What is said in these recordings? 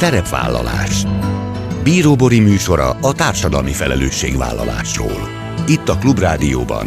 Szerepvállalás Bíróbori műsora a társadalmi felelősségvállalásról. Itt a Klubrádióban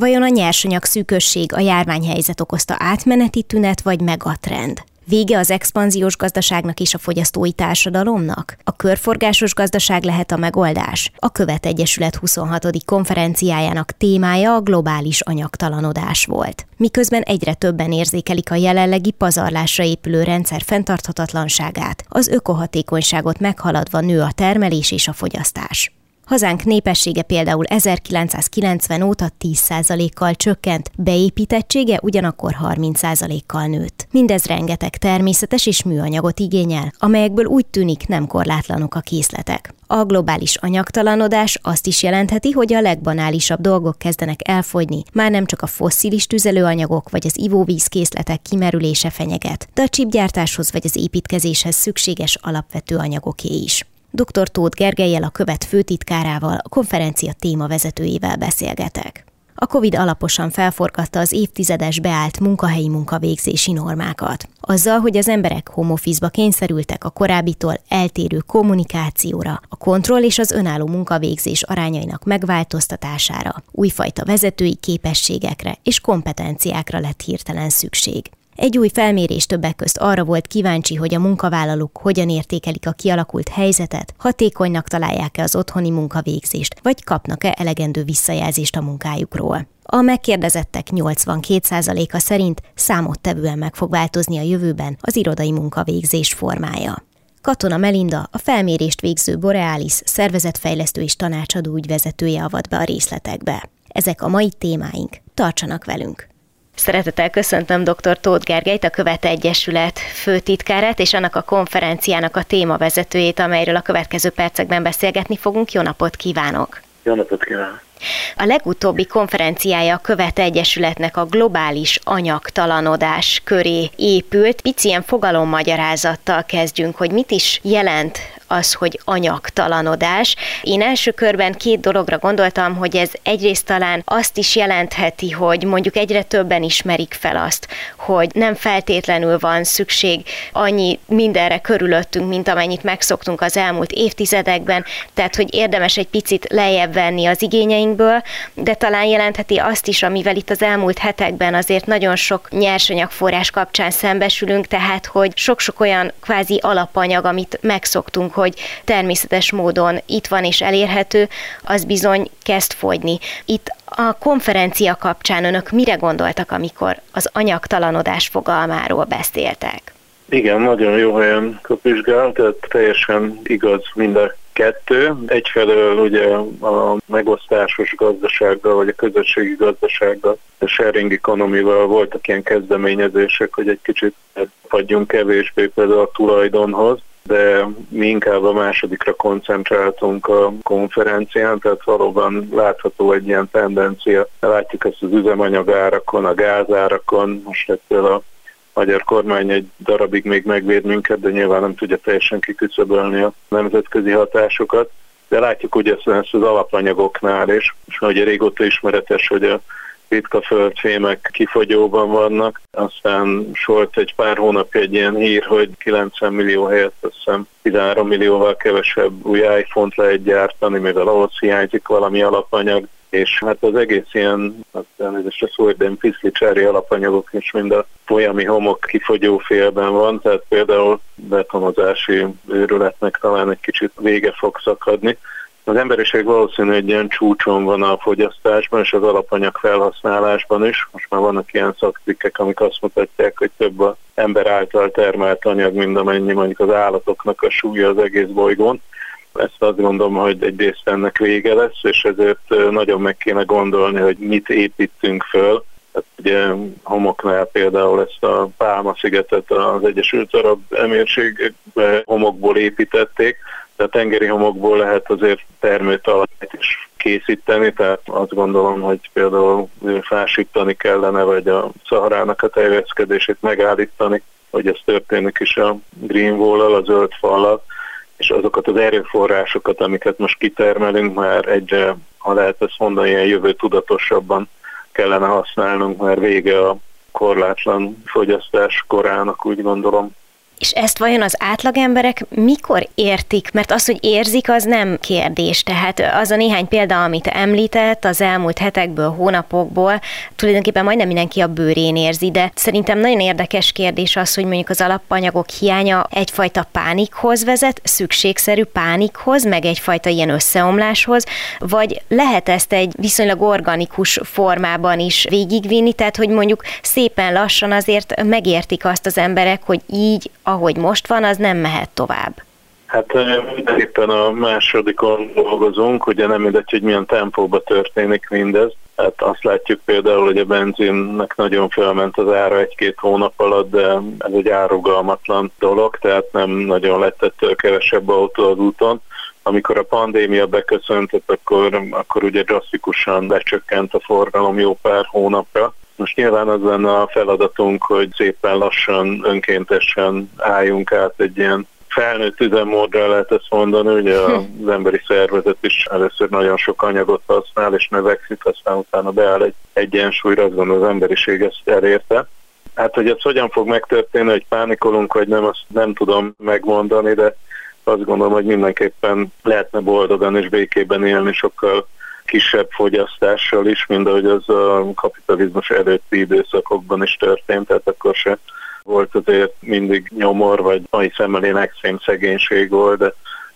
Vajon a nyersanyag szűkösség a járványhelyzet okozta átmeneti tünet vagy megatrend? Vége az expanziós gazdaságnak és a fogyasztói társadalomnak? A körforgásos gazdaság lehet a megoldás? A Követ Egyesület 26. konferenciájának témája a globális anyagtalanodás volt. Miközben egyre többen érzékelik a jelenlegi pazarlásra épülő rendszer fenntarthatatlanságát, az ökohatékonyságot meghaladva nő a termelés és a fogyasztás. Hazánk népessége például 1990 óta 10%-kal csökkent, beépítettsége ugyanakkor 30%-kal nőtt. Mindez rengeteg természetes és műanyagot igényel, amelyekből úgy tűnik nem korlátlanok a készletek. A globális anyagtalanodás azt is jelentheti, hogy a legbanálisabb dolgok kezdenek elfogyni, már nem csak a fosszilis tüzelőanyagok vagy az ivóvízkészletek kimerülése fenyeget, de a csipgyártáshoz vagy az építkezéshez szükséges alapvető anyagoké is. Dr. Tóth Gergelyel a követ főtitkárával, a konferencia témavezetőjével beszélgetek. A COVID alaposan felforgatta az évtizedes beállt munkahelyi munkavégzési normákat. Azzal, hogy az emberek home office kényszerültek a korábbitól eltérő kommunikációra, a kontroll és az önálló munkavégzés arányainak megváltoztatására, újfajta vezetői képességekre és kompetenciákra lett hirtelen szükség. Egy új felmérés többek közt arra volt kíváncsi, hogy a munkavállalók hogyan értékelik a kialakult helyzetet, hatékonynak találják-e az otthoni munkavégzést, vagy kapnak-e elegendő visszajelzést a munkájukról. A megkérdezettek 82%-a szerint számottevően meg fog változni a jövőben az irodai munkavégzés formája. Katona Melinda, a felmérést végző Borealis szervezetfejlesztő és tanácsadó ügyvezetője avat be a részletekbe. Ezek a mai témáink. Tartsanak velünk! Szeretettel köszöntöm dr. Tóth Gergelyt, a Követe Egyesület főtitkárát, és annak a konferenciának a témavezetőjét, amelyről a következő percekben beszélgetni fogunk. Jó napot kívánok! Jó napot kívánok! A legutóbbi konferenciája a Követe Egyesületnek a globális anyagtalanodás köré épült. Pici ilyen fogalommagyarázzattal kezdjünk, hogy mit is jelent az, hogy anyagtalanodás. Én első körben két dologra gondoltam, hogy ez egyrészt talán azt is jelentheti, hogy mondjuk egyre többen ismerik fel azt, hogy nem feltétlenül van szükség annyi mindenre körülöttünk, mint amennyit megszoktunk az elmúlt évtizedekben, tehát hogy érdemes egy picit lejjebb venni az igényeinkből, de talán jelentheti azt is, amivel itt az elmúlt hetekben azért nagyon sok nyersanyagforrás kapcsán szembesülünk, tehát hogy sok-sok olyan kvázi alapanyag, amit megszoktunk, hogy természetes módon itt van és elérhető, az bizony kezd fogyni. Itt a konferencia kapcsán önök mire gondoltak, amikor az anyagtalanodás fogalmáról beszéltek? Igen, nagyon jó helyen kapizsgál, tehát teljesen igaz mind a kettő. Egyfelől ugye a megosztásos gazdasággal, vagy a közösségi gazdasággal, a sharing economy voltak ilyen kezdeményezések, hogy egy kicsit adjunk kevésbé például a tulajdonhoz, de mi inkább a másodikra koncentráltunk a konferencián, tehát valóban látható egy ilyen tendencia. Látjuk ezt az üzemanyagárakon, a gázárakon, most ettől a magyar kormány egy darabig még megvéd minket, de nyilván nem tudja teljesen kiküszöbölni a nemzetközi hatásokat. De látjuk ugye ezt az alapanyagoknál is, és ugye régóta ismeretes, hogy a ritka földfémek kifogyóban vannak. Aztán solt egy pár hónap egy ilyen hír, hogy 90 millió helyett hiszem 13 millióval kevesebb új iPhone-t lehet gyártani, mivel ahhoz hiányzik valami alapanyag, és hát az egész ilyen, elnézést a szó, de piszlicsári alapanyagok is mind a folyami homok kifogyó félben van, tehát például betonozási őrületnek talán egy kicsit vége fog szakadni. Az emberiség valószínű egy ilyen csúcson van a fogyasztásban és az alapanyag felhasználásban is. Most már vannak ilyen szakcikkek, amik azt mutatják, hogy több az ember által termelt anyag, mint amennyi mondjuk az állatoknak a súlya az egész bolygón. Ezt azt gondolom, hogy egy részt ennek vége lesz, és ezért nagyon meg kéne gondolni, hogy mit építünk föl. Tehát ugye homoknál például ezt a Pálma-szigetet az Egyesült Arab Emírségbe homokból építették, de a tengeri homokból lehet azért termőtalajt is készíteni, tehát azt gondolom, hogy például fásítani kellene, vagy a szaharának a terjeszkedését megállítani, hogy ez történik is a green wall a zöld fallal, és azokat az erőforrásokat, amiket most kitermelünk, már egyre, ha lehet ezt mondani, ilyen jövő tudatosabban kellene használnunk, mert vége a korlátlan fogyasztás korának, úgy gondolom. És ezt vajon az átlagemberek mikor értik? Mert az, hogy érzik, az nem kérdés. Tehát az a néhány példa, amit említett az elmúlt hetekből, hónapokból, tulajdonképpen majdnem mindenki a bőrén érzi, de szerintem nagyon érdekes kérdés az, hogy mondjuk az alapanyagok hiánya egyfajta pánikhoz vezet, szükségszerű pánikhoz, meg egyfajta ilyen összeomláshoz, vagy lehet ezt egy viszonylag organikus formában is végigvinni, tehát hogy mondjuk szépen lassan azért megértik azt az emberek, hogy így ahogy most van, az nem mehet tovább. Hát éppen a másodikon dolgozunk, ugye nem mindegy, hogy milyen tempóban történik mindez. Hát azt látjuk például, hogy a benzinnek nagyon felment az ára egy-két hónap alatt, de ez egy árugalmatlan dolog, tehát nem nagyon lett ettől kevesebb autó az úton. Amikor a pandémia beköszöntött, akkor, akkor ugye drasztikusan becsökkent a forgalom jó pár hónapra, most nyilván az lenne a feladatunk, hogy szépen lassan, önkéntesen álljunk át egy ilyen felnőtt üzemmódra lehet ezt mondani, ugye hm. az emberi szervezet is először nagyon sok anyagot használ és növekszik, aztán utána beáll egy egyensúlyra, azt gondolom az emberiség ezt elérte. Hát, hogy ez hogyan fog megtörténni, hogy pánikolunk, vagy nem, azt nem tudom megmondani, de azt gondolom, hogy mindenképpen lehetne boldogan és békében élni sokkal kisebb fogyasztással is, mint ahogy az a kapitalizmus előtti időszakokban is történt, tehát akkor se volt azért mindig nyomor, vagy mai szemmel én extrém szegénység volt, de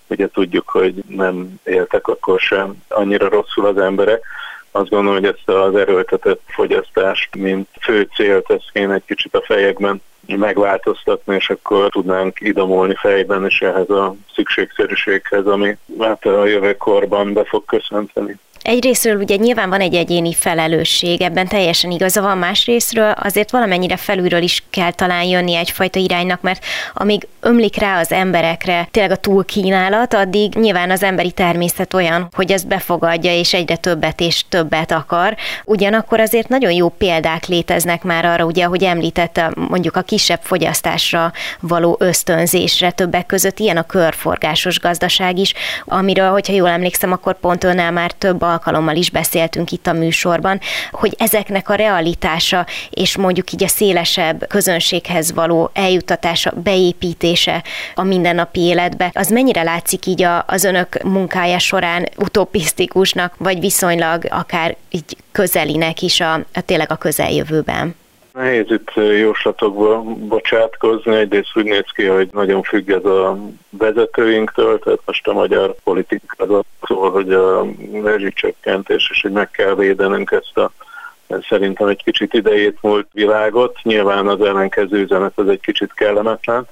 ugye tudjuk, hogy nem éltek akkor sem annyira rosszul az emberek. Azt gondolom, hogy ezt az erőltetett fogyasztást, mint fő célt, ezt kéne egy kicsit a fejekben megváltoztatni, és akkor tudnánk idomolni fejben is ehhez a szükségszerűséghez, ami hát a jövőkorban be fog köszönteni. Egyrésztről ugye nyilván van egy egyéni felelősség, ebben teljesen igaza van, másrésztről azért valamennyire felülről is kell talán jönni egyfajta iránynak, mert amíg ömlik rá az emberekre tényleg a túlkínálat, addig nyilván az emberi természet olyan, hogy ezt befogadja, és egyre többet és többet akar. Ugyanakkor azért nagyon jó példák léteznek már arra, ugye, ahogy említette, mondjuk a kisebb fogyasztásra való ösztönzésre többek között ilyen a körforgásos gazdaság is, amiről, hogyha jól emlékszem, akkor pont önnel már több alkalommal is beszéltünk itt a műsorban, hogy ezeknek a realitása és mondjuk így a szélesebb közönséghez való eljutatása, beépítése a mindennapi életbe, az mennyire látszik így a, az önök munkája során utopisztikusnak, vagy viszonylag akár így közelinek is a, a tényleg a közeljövőben? Nehéz itt jóslatokba bocsátkozni, egyrészt úgy néz ki, hogy nagyon függ ez a vezetőinktől, tehát most a magyar politika az szól, hogy a rezsicsökkentés, és hogy meg kell védenünk ezt a szerintem egy kicsit idejét múlt világot. Nyilván az ellenkező üzenet az egy kicsit kellemetlen.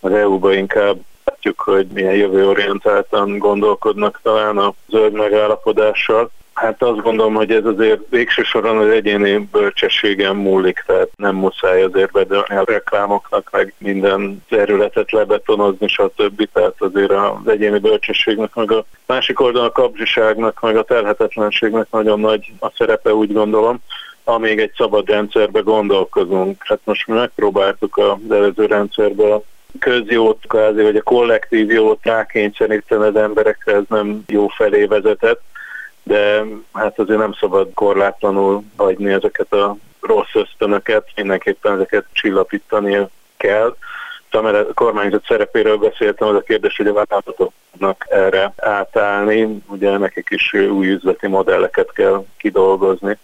Az EU-ba inkább látjuk, hogy milyen jövőorientáltan gondolkodnak talán a zöld megállapodással Hát azt gondolom, hogy ez azért végső soron az egyéni bölcsességen múlik, tehát nem muszáj azért bedölni a reklámoknak, meg minden területet lebetonozni, stb. Tehát azért az egyéni bölcsességnek, meg a másik oldalon a kapzsiságnak, meg a telhetetlenségnek nagyon nagy a szerepe, úgy gondolom amíg egy szabad rendszerbe gondolkozunk. Hát most mi megpróbáltuk az előző rendszerbe a közjót, kvázi, vagy a kollektív jót rákényszeríteni az emberekre, ez nem jó felé vezetett de hát azért nem szabad korlátlanul hagyni ezeket a rossz ösztönöket, mindenképpen ezeket csillapítani kell. Szóval a kormányzat szerepéről beszéltem, az a kérdés, hogy a vállalatoknak erre átállni, ugye nekik is új üzleti modelleket kell kidolgozni.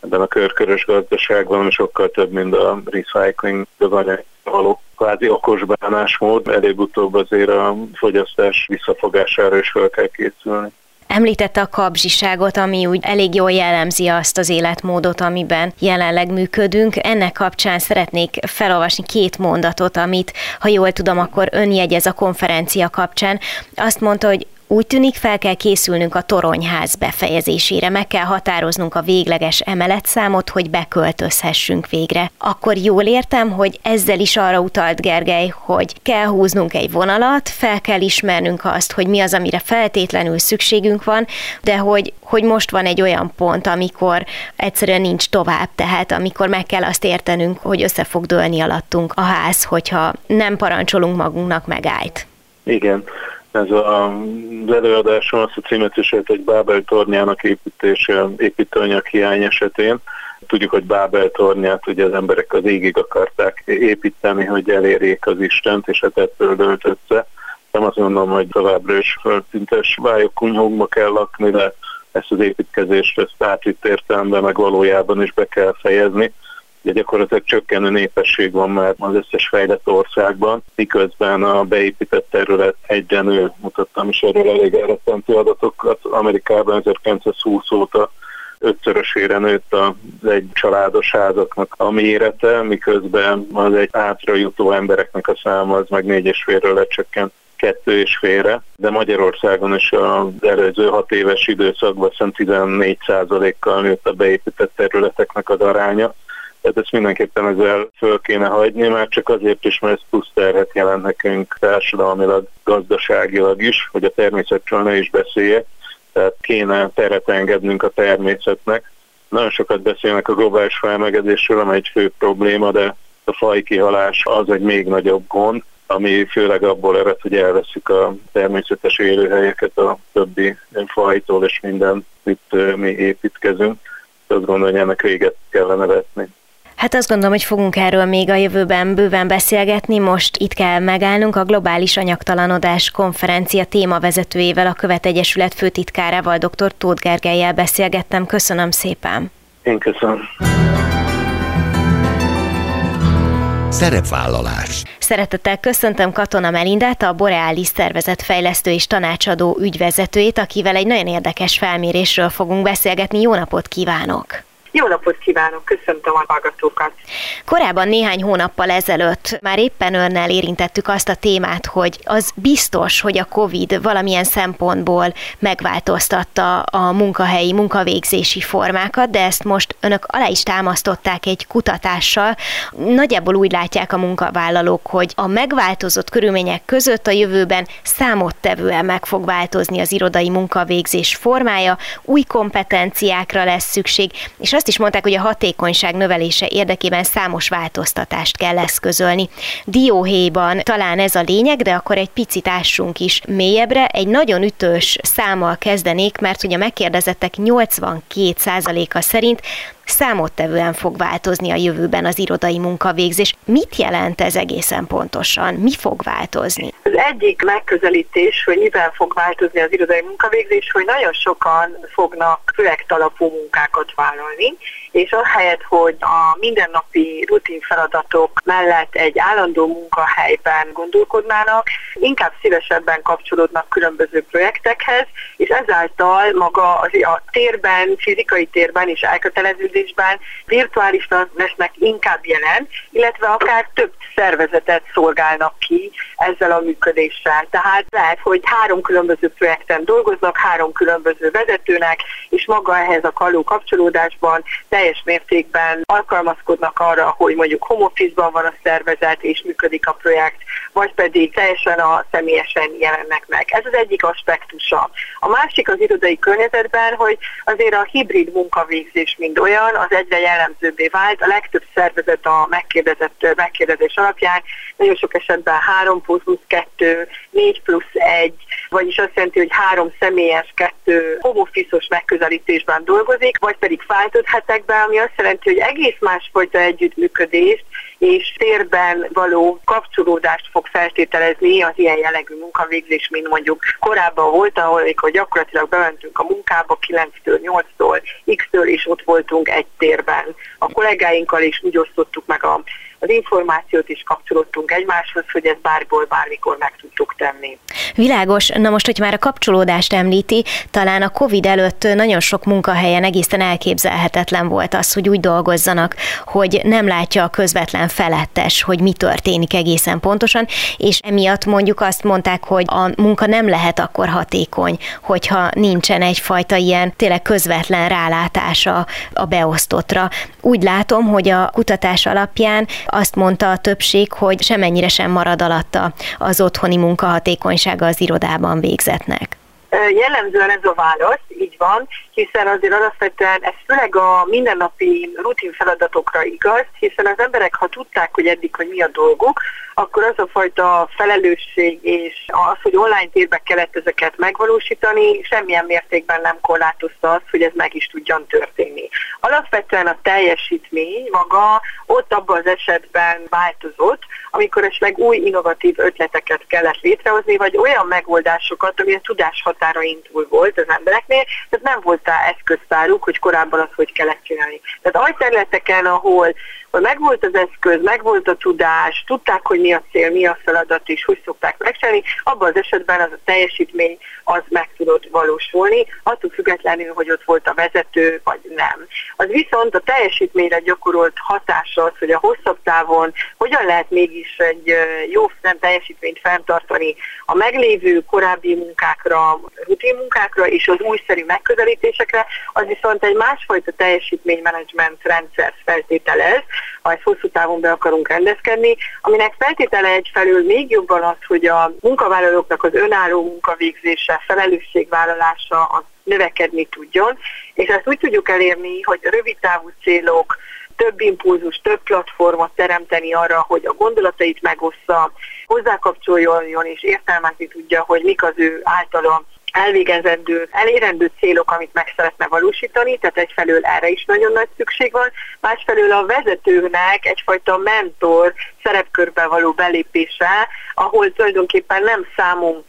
Ebben a körkörös gazdaságban sokkal több, mint a recycling, az való kvázi okos bánásmód, előbb-utóbb azért a fogyasztás visszafogására is fel kell készülni. Említette a kapzsiságot, ami úgy elég jól jellemzi azt az életmódot, amiben jelenleg működünk. Ennek kapcsán szeretnék felolvasni két mondatot, amit, ha jól tudom, akkor ön jegyez a konferencia kapcsán. Azt mondta, hogy úgy tűnik fel kell készülnünk a toronyház befejezésére, meg kell határoznunk a végleges emeletszámot, hogy beköltözhessünk végre. Akkor jól értem, hogy ezzel is arra utalt Gergely, hogy kell húznunk egy vonalat, fel kell ismernünk azt, hogy mi az, amire feltétlenül szükségünk van, de hogy, hogy most van egy olyan pont, amikor egyszerűen nincs tovább, tehát amikor meg kell azt értenünk, hogy össze fog dőlni alattunk a ház, hogyha nem parancsolunk magunknak megállt. Igen, ez a, az előadáson azt a címet viselt egy Bábel tornyának építése, építőanyag hiány esetén. Tudjuk, hogy Bábel tornyát ugye az emberek az égig akarták építeni, hogy elérjék az Istent, és hát ebből dölt össze. Nem azt mondom, hogy továbbra is földtintes vályok kell lakni, de ezt az építkezést, ezt átvitt értelemben, meg valójában is be kell fejezni Ugye gyakorlatilag csökkenő népesség van már az összes fejlett országban, miközben a beépített terület egyre nő. Mutattam is erről elég elrettentő adatokat. Amerikában 1920 óta ötszörösére nőtt az egy családos házaknak a mérete, miközben az egy átra jutó embereknek a száma az meg négy és félről lecsökkent kettő és félre, de Magyarországon is az előző hat éves időszakban 14% kal nőtt a beépített területeknek az aránya. Tehát ezt mindenképpen ezzel föl kéne hagyni, már csak azért is, mert ez plusz terhet jelent nekünk társadalmilag, gazdaságilag is, hogy a természetről ne is beszéljek. Tehát kéne teret engednünk a természetnek. Nagyon sokat beszélnek a globális felmegedésről, amely egy fő probléma, de a faj kihalás az egy még nagyobb gond, ami főleg abból ered, hogy elveszük a természetes élőhelyeket a többi fajtól, és minden itt mi építkezünk. Azt gondolom, hogy ennek véget kellene vetni. Hát azt gondolom, hogy fogunk erről még a jövőben bőven beszélgetni. Most itt kell megállnunk a Globális Anyagtalanodás konferencia témavezetőjével, a Követ Egyesület főtitkárával, dr. Tóth Gergelyel beszélgettem. Köszönöm szépen. Én köszönöm. Szerepvállalás. Szeretettel köszöntöm Katona Melindát, a Boreális szervezet fejlesztő és tanácsadó ügyvezetőjét, akivel egy nagyon érdekes felmérésről fogunk beszélgetni. Jó napot kívánok! Jó napot kívánok, köszöntöm a hallgatókat. Korábban néhány hónappal ezelőtt már éppen önnel érintettük azt a témát, hogy az biztos, hogy a COVID valamilyen szempontból megváltoztatta a munkahelyi, munkavégzési formákat, de ezt most önök alá is támasztották egy kutatással. Nagyjából úgy látják a munkavállalók, hogy a megváltozott körülmények között a jövőben számottevően meg fog változni az irodai munkavégzés formája, új kompetenciákra lesz szükség, és azt is mondták, hogy a hatékonyság növelése érdekében számos változtatást kell eszközölni. Dióhéjban talán ez a lényeg, de akkor egy picit ássunk is mélyebbre. Egy nagyon ütős számmal kezdenék, mert ugye a megkérdezettek 82%-a szerint számottevően fog változni a jövőben az irodai munkavégzés. Mit jelent ez egészen pontosan? Mi fog változni? Az egyik megközelítés, hogy mivel fog változni az irodai munkavégzés, hogy nagyon sokan fognak projekt alapú munkákat vállalni, és ahelyett, hogy a mindennapi rutin feladatok mellett egy állandó munkahelyben gondolkodnának, inkább szívesebben kapcsolódnak különböző projektekhez, és ezáltal maga az, a térben, fizikai térben és elköteleződésben virtuálisan lesznek inkább jelen, illetve akár több szervezetet szolgálnak ki ezzel a működéssel. Tehát lehet, hogy három különböző projekten dolgoznak, három különböző vezetőnek, és maga ehhez a kaló kapcsolódásban teljes mértékben alkalmazkodnak arra, hogy mondjuk home office-ban van a szervezet és működik a projekt, vagy pedig teljesen a személyesen jelennek meg. Ez az egyik aspektusa. A másik az irodai környezetben, hogy azért a hibrid munkavégzés mind olyan, az egyre jellemzőbbé vált. A legtöbb szervezet a megkérdezett megkérdezés alapján nagyon sok esetben 3 plusz 2, 4 plusz 1, vagyis azt jelenti, hogy három személyes, kettő homofiszos megközelítésben dolgozik, vagy pedig fájtott hetekben, ami azt jelenti, hogy egész másfajta együttműködést és térben való kapcsolódást fog feltételezni az ilyen jellegű munkavégzés, mint mondjuk korábban volt, ahol amikor gyakorlatilag bementünk a munkába 9-től 8-tól, X-től, és ott voltunk egy térben. A kollégáinkkal is úgy osztottuk meg a az információt is kapcsolódtunk egymáshoz, hogy ezt bárból bármikor meg tudtuk tenni. Világos. Na most, hogy már a kapcsolódást említi, talán a COVID előtt nagyon sok munkahelyen egészen elképzelhetetlen volt az, hogy úgy dolgozzanak, hogy nem látja a közvetlen felettes, hogy mi történik egészen pontosan, és emiatt mondjuk azt mondták, hogy a munka nem lehet akkor hatékony, hogyha nincsen egyfajta ilyen tényleg közvetlen rálátása a beosztottra. Úgy látom, hogy a kutatás alapján azt mondta a többség, hogy semennyire sem marad alatta az otthoni munkahatékonysága az irodában végzetnek. Jellemzően ez a válasz, így van, hiszen azért alapvetően ez főleg a mindennapi rutin feladatokra igaz, hiszen az emberek, ha tudták, hogy eddig, hogy mi a dolguk, akkor az a fajta felelősség és az, hogy online térbe kellett ezeket megvalósítani, semmilyen mértékben nem korlátozta azt, hogy ez meg is tudjon történni. Alapvetően a teljesítmény maga ott abban az esetben változott, amikor esetleg új innovatív ötleteket kellett létrehozni, vagy olyan megoldásokat, ami a tudás határain túl volt az embereknél, tehát nem volt rá eszköztáruk, hogy korábban azt hogy kellett csinálni. Tehát olyan területeken, ahol hogy megvolt az eszköz, megvolt a tudás, tudták, hogy mi a cél, mi a feladat és hogy szokták megcsinálni, abban az esetben az a teljesítmény az meg tudott valósulni, attól függetlenül, hogy ott volt a vezető, vagy nem. Az viszont a teljesítményre gyakorolt hatása az, hogy a hosszabb távon hogyan lehet mégis egy jó nem teljesítményt fenntartani a meglévő korábbi munkákra, rutin munkákra és az újszerű megközelítésekre, az viszont egy másfajta teljesítménymenedzsment rendszer feltételez, ha ezt hosszú távon be akarunk rendezkedni, aminek feltétele egyfelől még jobban az, hogy a munkavállalóknak az önálló munkavégzése, felelősségvállalása az növekedni tudjon, és ezt úgy tudjuk elérni, hogy rövid távú célok, több impulzus, több platformot teremteni arra, hogy a gondolatait megossza, hozzákapcsoljon és értelmezni tudja, hogy mik az ő általa elvégezendő, elérendő célok, amit meg szeretne valósítani, tehát egyfelől erre is nagyon nagy szükség van, másfelől a vezetőnek egyfajta mentor szerepkörbe való belépése, ahol tulajdonképpen nem számon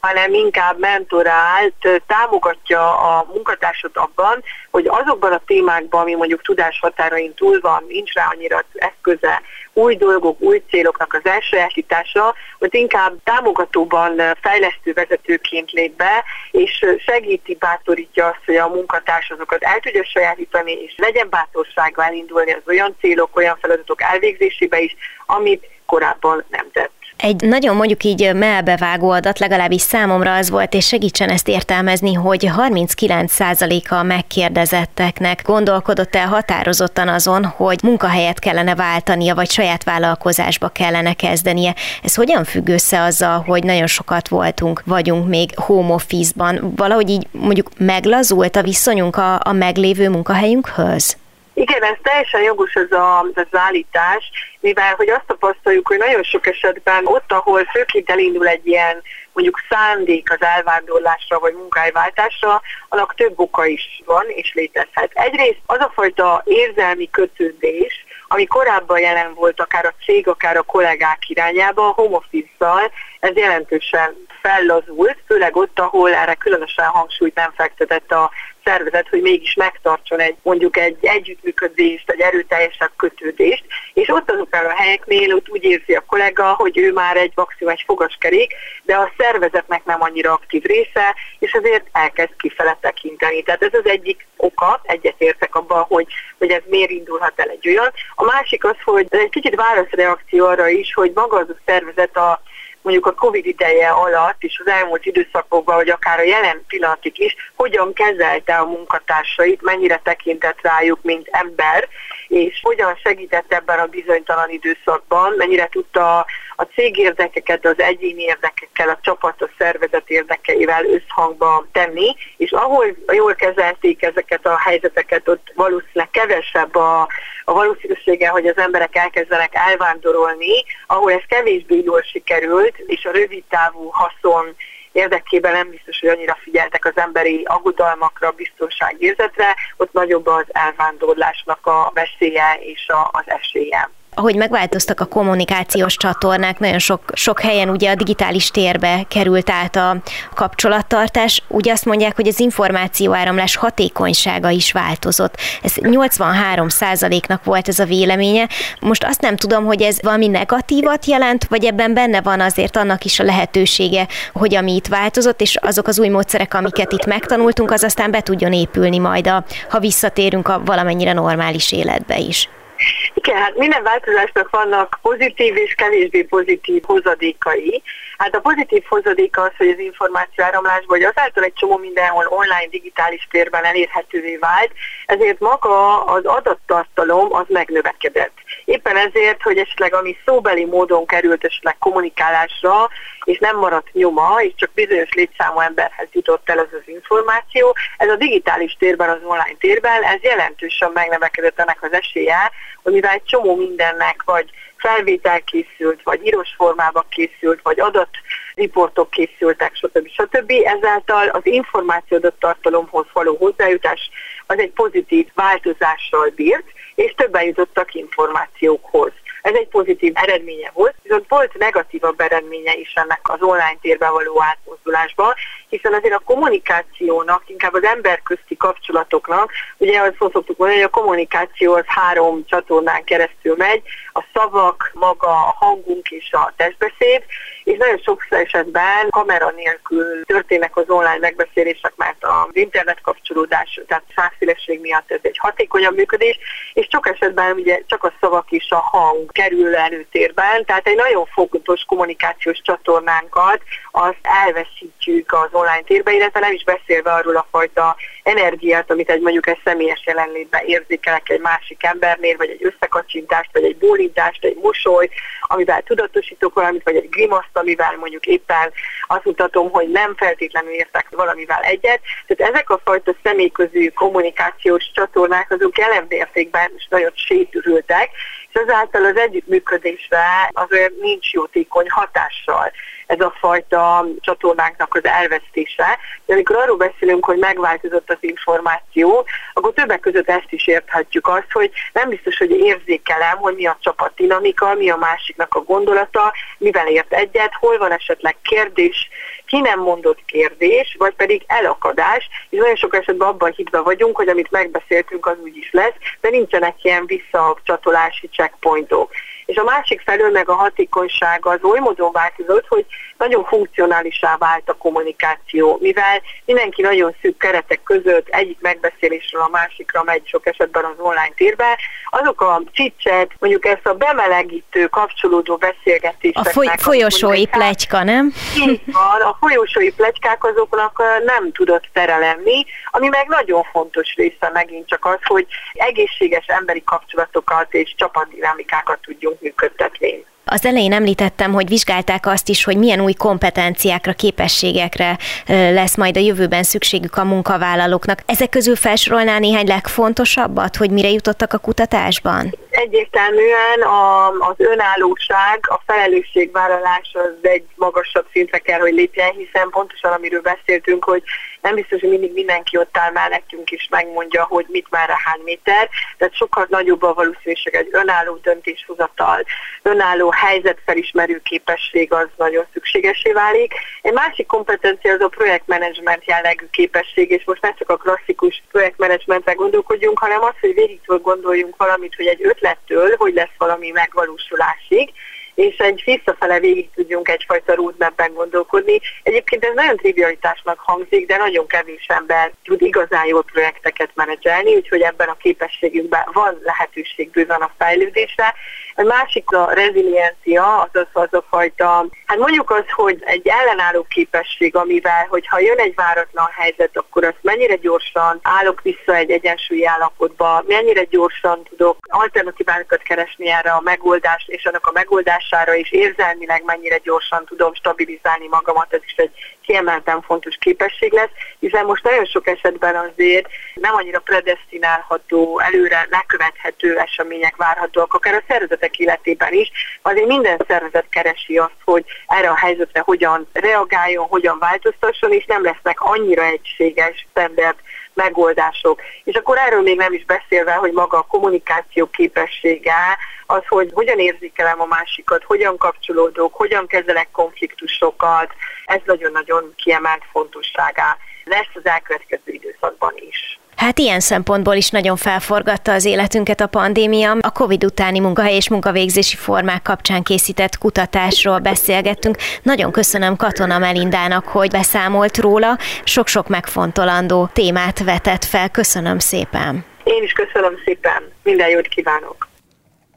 hanem inkább mentorált, támogatja a munkatársat abban, hogy azokban a témákban, ami mondjuk tudás határain túl van, nincs rá annyira eszköze, új dolgok, új céloknak az elsajátítása, hogy inkább támogatóban fejlesztő vezetőként lép be, és segíti, bátorítja azt, hogy a munkatárs azokat el tudja sajátítani, és legyen bátorsággal elindulni az olyan célok, olyan feladatok elvégzésébe is, amit korábban nem tett. Egy nagyon mondjuk így melbevágó adat, legalábbis számomra az volt, és segítsen ezt értelmezni, hogy 39%-a a megkérdezetteknek gondolkodott el határozottan azon, hogy munkahelyet kellene váltania, vagy saját vállalkozásba kellene kezdenie. Ez hogyan függ össze azzal, hogy nagyon sokat voltunk, vagyunk még home office-ban? Valahogy így mondjuk meglazult a viszonyunk a, a meglévő munkahelyünkhöz? Igen, ez teljesen jogos ez a, az állítás, mivel hogy azt tapasztaljuk, hogy nagyon sok esetben ott, ahol főként elindul egy ilyen mondjuk szándék az elvándorlásra vagy munkahelyváltásra, annak több oka is van és létezhet. Egyrészt az a fajta érzelmi kötődés, ami korábban jelen volt akár a cég, akár a kollégák irányába, a home office ez jelentősen fellazult, főleg ott, ahol erre különösen hangsúlyt nem fektetett a szervezet, hogy mégis megtartson egy mondjuk egy együttműködést, egy erőteljesebb kötődést, és ott azoknál a helyeknél ott úgy érzi a kollega, hogy ő már egy maximum egy fogaskerék, de a szervezetnek nem annyira aktív része, és azért elkezd kifele tekinteni. Tehát ez az egyik oka, egyetértek abban, hogy, hogy ez miért indulhat el egy olyan. A másik az, hogy ez egy kicsit válaszreakció arra is, hogy maga az a szervezet a mondjuk a Covid ideje alatt és az elmúlt időszakokban, vagy akár a jelen pillanatig is, hogyan kezelte a munkatársait, mennyire tekintett rájuk, mint ember, és hogyan segített ebben a bizonytalan időszakban, mennyire tudta a cég érdekeket az egyéni érdekekkel, a csapat, a szervezet érdekeivel összhangba tenni, és ahol jól kezelték ezeket a helyzeteket, ott valószínűleg kevesebb a, a valószínűsége, hogy az emberek elkezdenek elvándorolni, ahol ez kevésbé jól sikerült, és a rövid távú haszon érdekében nem biztos, hogy annyira figyeltek az emberi aggodalmakra, biztonságérzetre, ott nagyobb az elvándorlásnak a veszélye és a, az esélye. Ahogy megváltoztak a kommunikációs csatornák, nagyon sok, sok helyen ugye a digitális térbe került át a kapcsolattartás, ugye azt mondják, hogy az információáramlás hatékonysága is változott. Ez 83 nak volt ez a véleménye. Most azt nem tudom, hogy ez valami negatívat jelent, vagy ebben benne van azért annak is a lehetősége, hogy ami itt változott, és azok az új módszerek, amiket itt megtanultunk, az aztán be tudjon épülni majd, a, ha visszatérünk a valamennyire normális életbe is. Igen, hát minden változásnak vannak pozitív és kevésbé pozitív hozadékai. Hát a pozitív hozadéka az, hogy az információ áramlásból, hogy azáltal egy csomó mindenhol online, digitális térben elérhetővé vált, ezért maga az adattartalom az megnövekedett. Éppen ezért, hogy esetleg ami szóbeli módon került esetleg kommunikálásra, és nem maradt nyoma, és csak bizonyos létszámú emberhez jutott el az az információ, ez a digitális térben, az online térben, ez jelentősen megnövekedett ennek az esélye, hogy mivel egy csomó mindennek vagy felvétel készült, vagy írós formában készült, vagy adatriportok készültek, stb. stb. Ezáltal az információdott tartalomhoz való hozzájutás az egy pozitív változással bírt, és többen jutottak információkhoz. Ez egy pozitív eredménye volt, viszont volt negatívabb eredménye is ennek az online térbe való átmozdulásban, hiszen azért a kommunikációnak, inkább az emberközti kapcsolatoknak, ugye azt szoktuk mondani, hogy a kommunikáció az három csatornán keresztül megy, a szavak, maga a hangunk és a testbeszéd, és nagyon sok esetben kamera nélkül történnek az online megbeszélések, mert az internet kapcsolódás, tehát százszélesség miatt ez egy hatékonyabb működés, és sok esetben ugye csak a szavak és a hang kerül előtérben, tehát egy nagyon fontos kommunikációs csatornánkat azt elveszítjük az online térbe, illetve nem is beszélve arról a fajta energiát, amit egy mondjuk egy személyes jelenlétben érzékelek egy másik embernél, vagy egy összekacsintást, vagy egy bólintást, egy mosoly, amivel tudatosítok valamit, vagy egy grimaszt, amivel mondjuk éppen azt mutatom, hogy nem feltétlenül értek valamivel egyet. Tehát ezek a fajta személyközű kommunikációs csatornák azok jelen mértékben is nagyon sétürültek, és ezáltal az együttműködésre azért nincs jótékony hatással ez a fajta csatornáknak az elvesztése. De amikor arról beszélünk, hogy megváltozott az információ, akkor többek között ezt is érthetjük azt, hogy nem biztos, hogy érzékelem, hogy mi a csapat dinamika, mi a másiknak a gondolata, mivel ért egyet, hol van esetleg kérdés, ki nem mondott kérdés, vagy pedig elakadás, és nagyon sok esetben abban hitve vagyunk, hogy amit megbeszéltünk, az úgy is lesz, de nincsenek ilyen visszacsatolási checkpointok. És a másik felől meg a hatékonysága az oly módon változott, hogy nagyon funkcionálisá vált a kommunikáció, mivel mindenki nagyon szűk keretek között egyik megbeszélésről a másikra megy sok esetben az online térbe, azok a csicset, mondjuk ezt a bemelegítő, kapcsolódó beszélgetések. A foly- folyosói plegyka, nem? Így van, a folyosói plegykák azoknak nem tudott tere lenni, ami meg nagyon fontos része megint csak az, hogy egészséges emberi kapcsolatokat és csapatdinamikákat tudjunk működtetni. Az elején említettem, hogy vizsgálták azt is, hogy milyen új kompetenciákra, képességekre lesz majd a jövőben szükségük a munkavállalóknak. Ezek közül felsorolná néhány legfontosabbat, hogy mire jutottak a kutatásban? Egyértelműen a, az önállóság, a felelősségvállalás az egy magasabb szintre kell, hogy lépjen, hiszen pontosan amiről beszéltünk, hogy nem biztos, hogy mindig mindenki ott áll mellettünk és megmondja, hogy mit merre hány méter, tehát sokkal nagyobb a valószínűség egy önálló döntéshozatal, önálló helyzetfelismerő képesség az nagyon szükségesé válik. Egy másik kompetencia az a projektmenedzsment jellegű képesség, és most nem csak a klasszikus projektmenedzsmentre gondolkodjunk, hanem az, hogy végig gondoljunk valamit, hogy egy ötlettől, hogy lesz valami megvalósulásig, és egy visszafele végig tudjunk egyfajta roadmapben gondolkodni. Egyébként ez nagyon trivialitásnak hangzik, de nagyon kevés ember tud igazán jól projekteket menedzselni, úgyhogy ebben a képességünkben van lehetőség bőven a fejlődésre. A másik a reziliencia, azaz az a fajta, hát mondjuk az, hogy egy ellenálló képesség, amivel, hogyha jön egy váratlan helyzet, akkor azt mennyire gyorsan állok vissza egy egyensúlyi állapotba, mennyire gyorsan tudok alternatívákat keresni erre a megoldást, és annak a megoldására is érzelmileg mennyire gyorsan tudom stabilizálni magamat, ez is egy kiemelten fontos képesség lesz, hiszen most nagyon sok esetben azért nem annyira predestinálható, előre megkövethető események várhatóak, akár a szervezetek életében is, azért minden szervezet keresi azt, hogy erre a helyzetre hogyan reagáljon, hogyan változtasson, és nem lesznek annyira egységes standard megoldások. És akkor erről még nem is beszélve, hogy maga a kommunikáció képessége, az, hogy hogyan érzékelem a másikat, hogyan kapcsolódok, hogyan kezelek konfliktusokat, ez nagyon-nagyon kiemelt fontosságá lesz az elkövetkező időszakban is. Hát ilyen szempontból is nagyon felforgatta az életünket a pandémia. A COVID utáni munkahely és munkavégzési formák kapcsán készített kutatásról beszélgettünk. Nagyon köszönöm Katona Melindának, hogy beszámolt róla. Sok-sok megfontolandó témát vetett fel. Köszönöm szépen. Én is köszönöm szépen. Minden jót kívánok.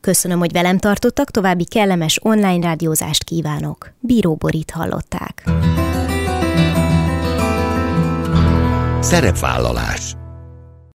Köszönöm, hogy velem tartottak, további kellemes online rádiózást kívánok. Bíró Borit hallották. Szerepvállalás